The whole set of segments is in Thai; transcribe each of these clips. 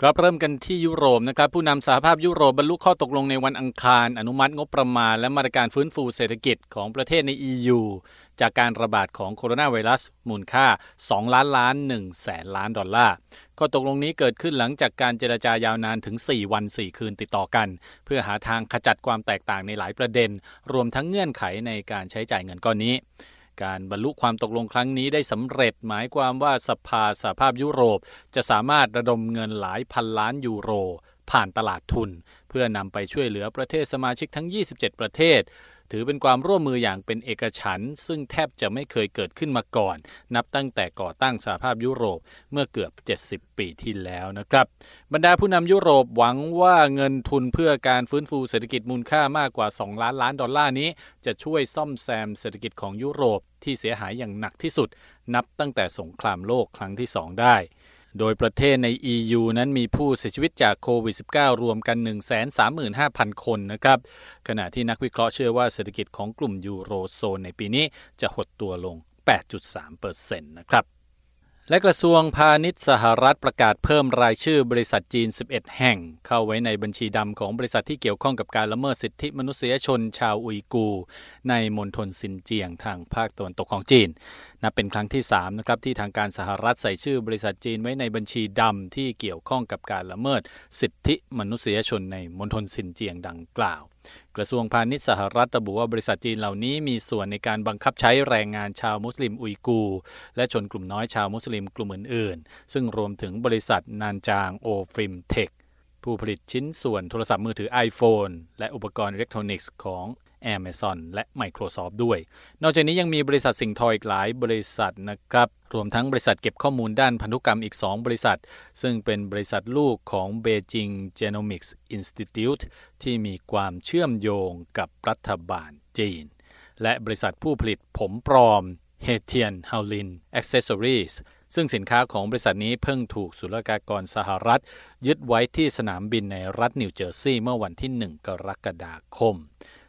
ครับเริ่มกันที่ยุโรปนะครับผู้นำสหภาพยุโรปบรรลุข้อตกลงในวันอังคาร อนุมัติงบประมาณและมาตรการฟื้นฟูเศรษฐกิจของประเทศใน EU จากการระบาดของโคโรนาไวรัส มูลค่า 2 ล้านล้าน1แสนล้านดอลลาร์ข้อตกลงนี้เกิดขึ้นหลังจากการเจรจายาวนานถึง 4 วัน 4 คืนติดต่อกัน เพื่อหาทางขจัดความแตกต่างในหลายประเด็น รวมทั้งเงื่อนไขในการใช้จ่ายเงินก้อนนี้ การบรรลุความตกลงครั้งนี้ได้สำเร็จหมายความว่าสภาสหภาพยุโรปจะสามารถระดมเงินหลายพันล้านยูโร ผ่านตลาดทุน เพื่อนำไปช่วยเหลือประเทศสมาชิกทั้ง 27 ประเทศ ถือเป็นความร่วมมืออย่างเป็นเอกฉันซึ่งแทบจะไม่เคยเกิดขึ้นมาก่อน นับตั้งแต่ก่อตั้งสหภาพยุโรปเมื่อเกือบ 70 ปีที่แล้วนะครับ บรรดาผู้นำยุโรปหวังว่าเงินทุนเพื่อการฟื้นฟูเศรษฐกิจมูลค่ามากกว่า 2 ล้านล้านดอลลาร์นี้ จะช่วยซ่อมแซมเศรษฐกิจของยุโรปที่เสียหายอย่างหนักที่สุด นับตั้งแต่สงครามโลกครั้งที่2ได้ โดยประเทศใน EU นั้นมีผู้เสียชีวิตจากโควิด -19 รวมกัน 135,000 คนนะครับ ขณะที่นักวิเคราะห์เชื่อว่าเศรษฐกิจของกลุ่มยูโรโซนในปีนี้จะหดตัวลง 8.3%นะครับ และกระทรวงพาณิชย์สหรัฐประกาศเพิ่มรายชื่อบริษัทจีน 11 แห่ง เข้าไว้ในบัญชีดำของบริษัทที่เกี่ยวข้องกับการละเมิดสิทธิมนุษยชนชาวอุยกู ในมณฑลซินเจียงทางภาคตะวันตกของจีน นับเป็นครั้งที่3นะครับที่ทางการสหรัฐใส่ชื่อบริษัทจีนไว้ในบัญชีดำที่เกี่ยวข้องกับการละเมิดสิทธิมนุษยชนในมณฑลซินเจียงดังกล่าว กระทรวงพาณิชย์สหรัฐระบุว่าบริษัทจีนเหล่านี้มีส่วนในการบังคับใช้แรงงานชาวมุสลิมอุยกูร์ และชนกลุ่มน้อยชาวมุสลิมกลุ่มอื่นๆ ซึ่งรวมถึงบริษัท Nanchang O-Film Tech ผู้ผลิตชิ้นส่วนโทรศัพท์มือถือ iPhone และอุปกรณ์อิเล็กทรอนิกส์ของ Amazon และ Microsoft ด้วย นอกจากนี้ยังมีบริษัทสิ่งทออีกหลายบริษัทนะครับรวมทั้งบริษัทเก็บข้อมูลด้านพันธุกรรมอีก 2 บริษัท ซึ่งเป็นบริษัทลูกของ Beijing Genomics Institute ที่มีความเชื่อมโยงกับรัฐบาลจีน และบริษัทผู้ผลิตผมปลอม h e t i a n h o w l i n Accessories ซึ่งสินค้าของบริษัทนี้เพิ่งถูกศุลกากรสหรัฐ ยึดไว้ที่สนามบินในรัฐนิวเจอร์ซีย์เมื่อวันที่ 1 กรกฎาคม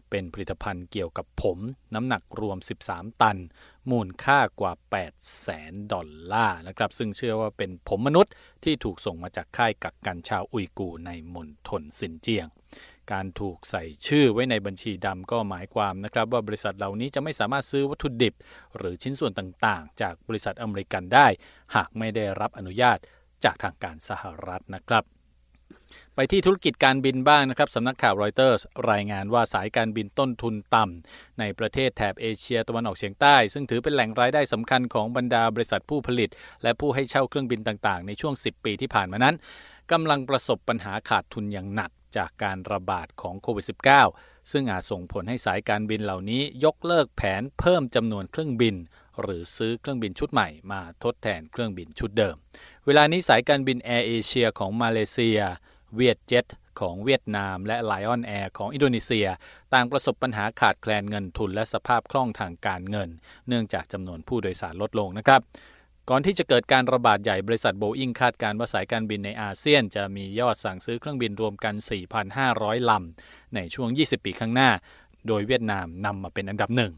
เป็นผลิตภัณฑ์เกี่ยวกับผม น้ำหนักรวม 13 ตัน มูลค่ากว่า8แสนดอลลาร์นะครับ ซึ่งเชื่อว่าเป็นผมมนุษย์ที่ถูกส่งมาจากค่ายกักกันชาวอุยกูในมณฑลซินเจียง การถูกใส่ชื่อไว้ในบัญชีดำก็หมายความนะครับ ว่าบริษัทเหล่านี้จะไม่สามารถซื้อวัตถุดิบ หรือชิ้นส่วนต่างๆ จากบริษัทอเมริกันได้ หากไม่ได้รับอนุญาตจากทางการสหรัฐนะครับ ไปที่ธุรกิจการบินบ้างนะครับสำนักข่าวรอยเตอร์สรายงานว่าสายการบินต้นทุนต่ำในประเทศแถบเอเชียตะวันออกเฉียงใต้ ซึ่งถือเป็นแหล่งรายได้สำคัญของบรรดาบริษัทผู้ผลิต และผู้ให้เช่าเครื่องบินต่างๆ ในช่วง 10 ปีที่ผ่านมานั้นกำลังประสบปัญหาขาดทุนอย่างหนักจากการระบาดของโควิด -19 ซึ่งอาจส่งผลให้สายการบินเหล่านี้ยกเลิกแผนเพิ่มจำนวนเครื่องบิน หรือซื้อเครื่องบินชุดใหม่มาทดแทนเครื่องบินชุดเดิม เวลานี้สายการบินแอร์เอเชียของมาเลเซีย เวียดเจ็ตของเวียดนามและไลออนแอร์ของอินโดนีเซีย ต่างประสบปัญหาขาดแคลนเงินทุนและสภาพคล่องทางการเงิน เนื่องจากจำนวนผู้โดยสารลดลงนะครับ ก่อนที่จะเกิดการระบาดใหญ่บริษัทโบอิงคาดการว่าสายการบินในอาเซียน จะมียอดสั่งซื้อเครื่องบินรวมกัน 4,500 ลำ ในช่วง 20 ปีข้างหน้า โดยเวียดนามนำมาเป็นอันดับหนึ่ง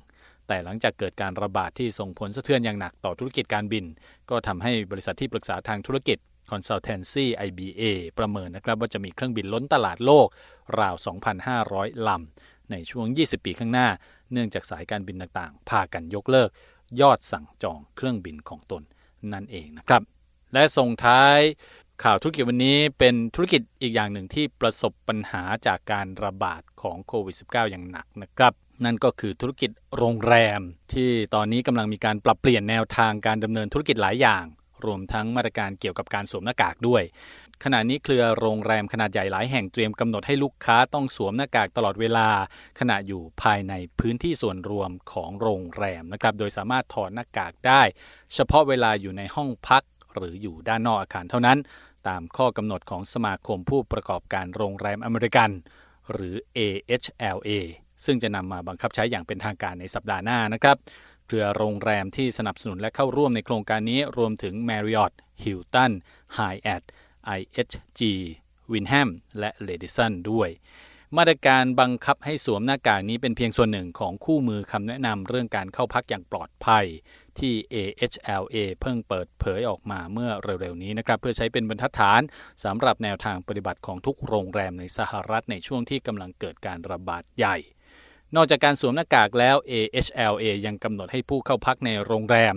แต่หลังจากเกิดการระบาดที่ส่งผลสะเทือนอย่างหนักต่อธุรกิจการบิน ก็ทำให้บริษัทที่ปรึกษาทางธุรกิจ Consultancy IBA ประเมินนะครับว่าจะมีเครื่องบินล้นตลาดโลกราว 2,500 ลำ ในช่วง 20 ปีข้างหน้า เนื่องจากสายการบินต่างๆ พากันยกเลิก ยอดสั่งจองเครื่องบินของตนนั่นเองนะครับ และส่งท้ายข่าวธุรกิจวันนี้เป็นธุรกิจอีกอย่างหนึ่งที่ประสบปัญหาจากการระบาดของโควิด -19 อย่างหนักนะครับ นั่นก็คือธุรกิจโรงแรมที่ตอนนี้กำลังมีการปรับเปลี่ยนแนวทางการดำเนินธุรกิจหลายอย่าง รวมทั้งมาตรการเกี่ยวกับการสวมหน้ากากด้วย ขณะนี้เครือโรงแรมขนาดใหญ่หลายแห่งเตรียมกำหนดให้ลูกค้าต้องสวมหน้ากากตลอดเวลา ขณะอยู่ภายในพื้นที่ส่วนรวมของโรงแรมนะครับ โดยสามารถถอดหน้ากากได้ เฉพาะเวลาอยู่ในห้องพักหรืออยู่ด้านนอกอาคารเท่านั้น ตามข้อกำหนดของสมาคมผู้ประกอบการโรงแรมอเมริกัน หรือ AHLA ซึ่งจะนำมาบังคับใช้อย่างเป็นทางการในสัปดาห์หน้านะครับ เครือโรงแรมที่สนับสนุนและเข้าร่วมในโครงการนี้รวมถึง Marriott, Hilton, Hyatt, IHG, Wyndham และ Radisson ด้วยมาตรการบังคับให้สวมหน้ากากนี้เป็นเพียงส่วนหนึ่งของคู่มือคำแนะนำเรื่องการเข้าพักอย่างปลอดภัย ที่ AHLA เพิ่งเปิดเผยออกมาเมื่อเร็วๆนี้นะครับ เพื่อใช้เป็นบรรทัดฐานสำหรับแนวทางปฏิบัติของทุกโรงแรมในสหรัฐในช่วงที่กำลังเกิดการระบาดใหญ่ นอกจากการสวมหน้ากากแล้ว AHLA ยังกำหนดให้ผู้เข้าพักในโรงแรม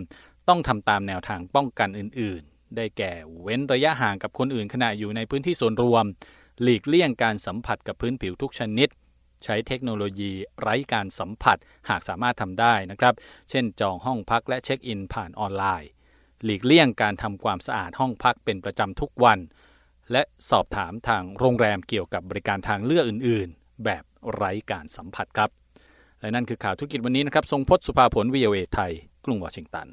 ต้องทำตามแนวทางป้องกันอื่น ๆ ได้แก่เว้นระยะห่างกับคนอื่นขณะอยู่ในพื้นที่ส่วนรวม หลีกเลี่ยงการสัมผัสกับพื้นผิวทุกชนิด ใช้เทคโนโลยีไร้การสัมผัสหากสามารถทำได้นะครับ เช่นจองห้องพักและเช็คอินผ่านออนไลน์ หลีกเลี่ยงการทำความสะอาดห้องพักเป็นประจำทุกวัน และสอบถามทางโรงแรมเกี่ยวกับบริการทางเลือกอื่น ๆ แบบไร้การสัมผัสครับ และนั่นคือข่าวธุรกิจวันนี้นะครับ ทรงพศสุภาผลวิเอไทย กรุงวอชิงตัน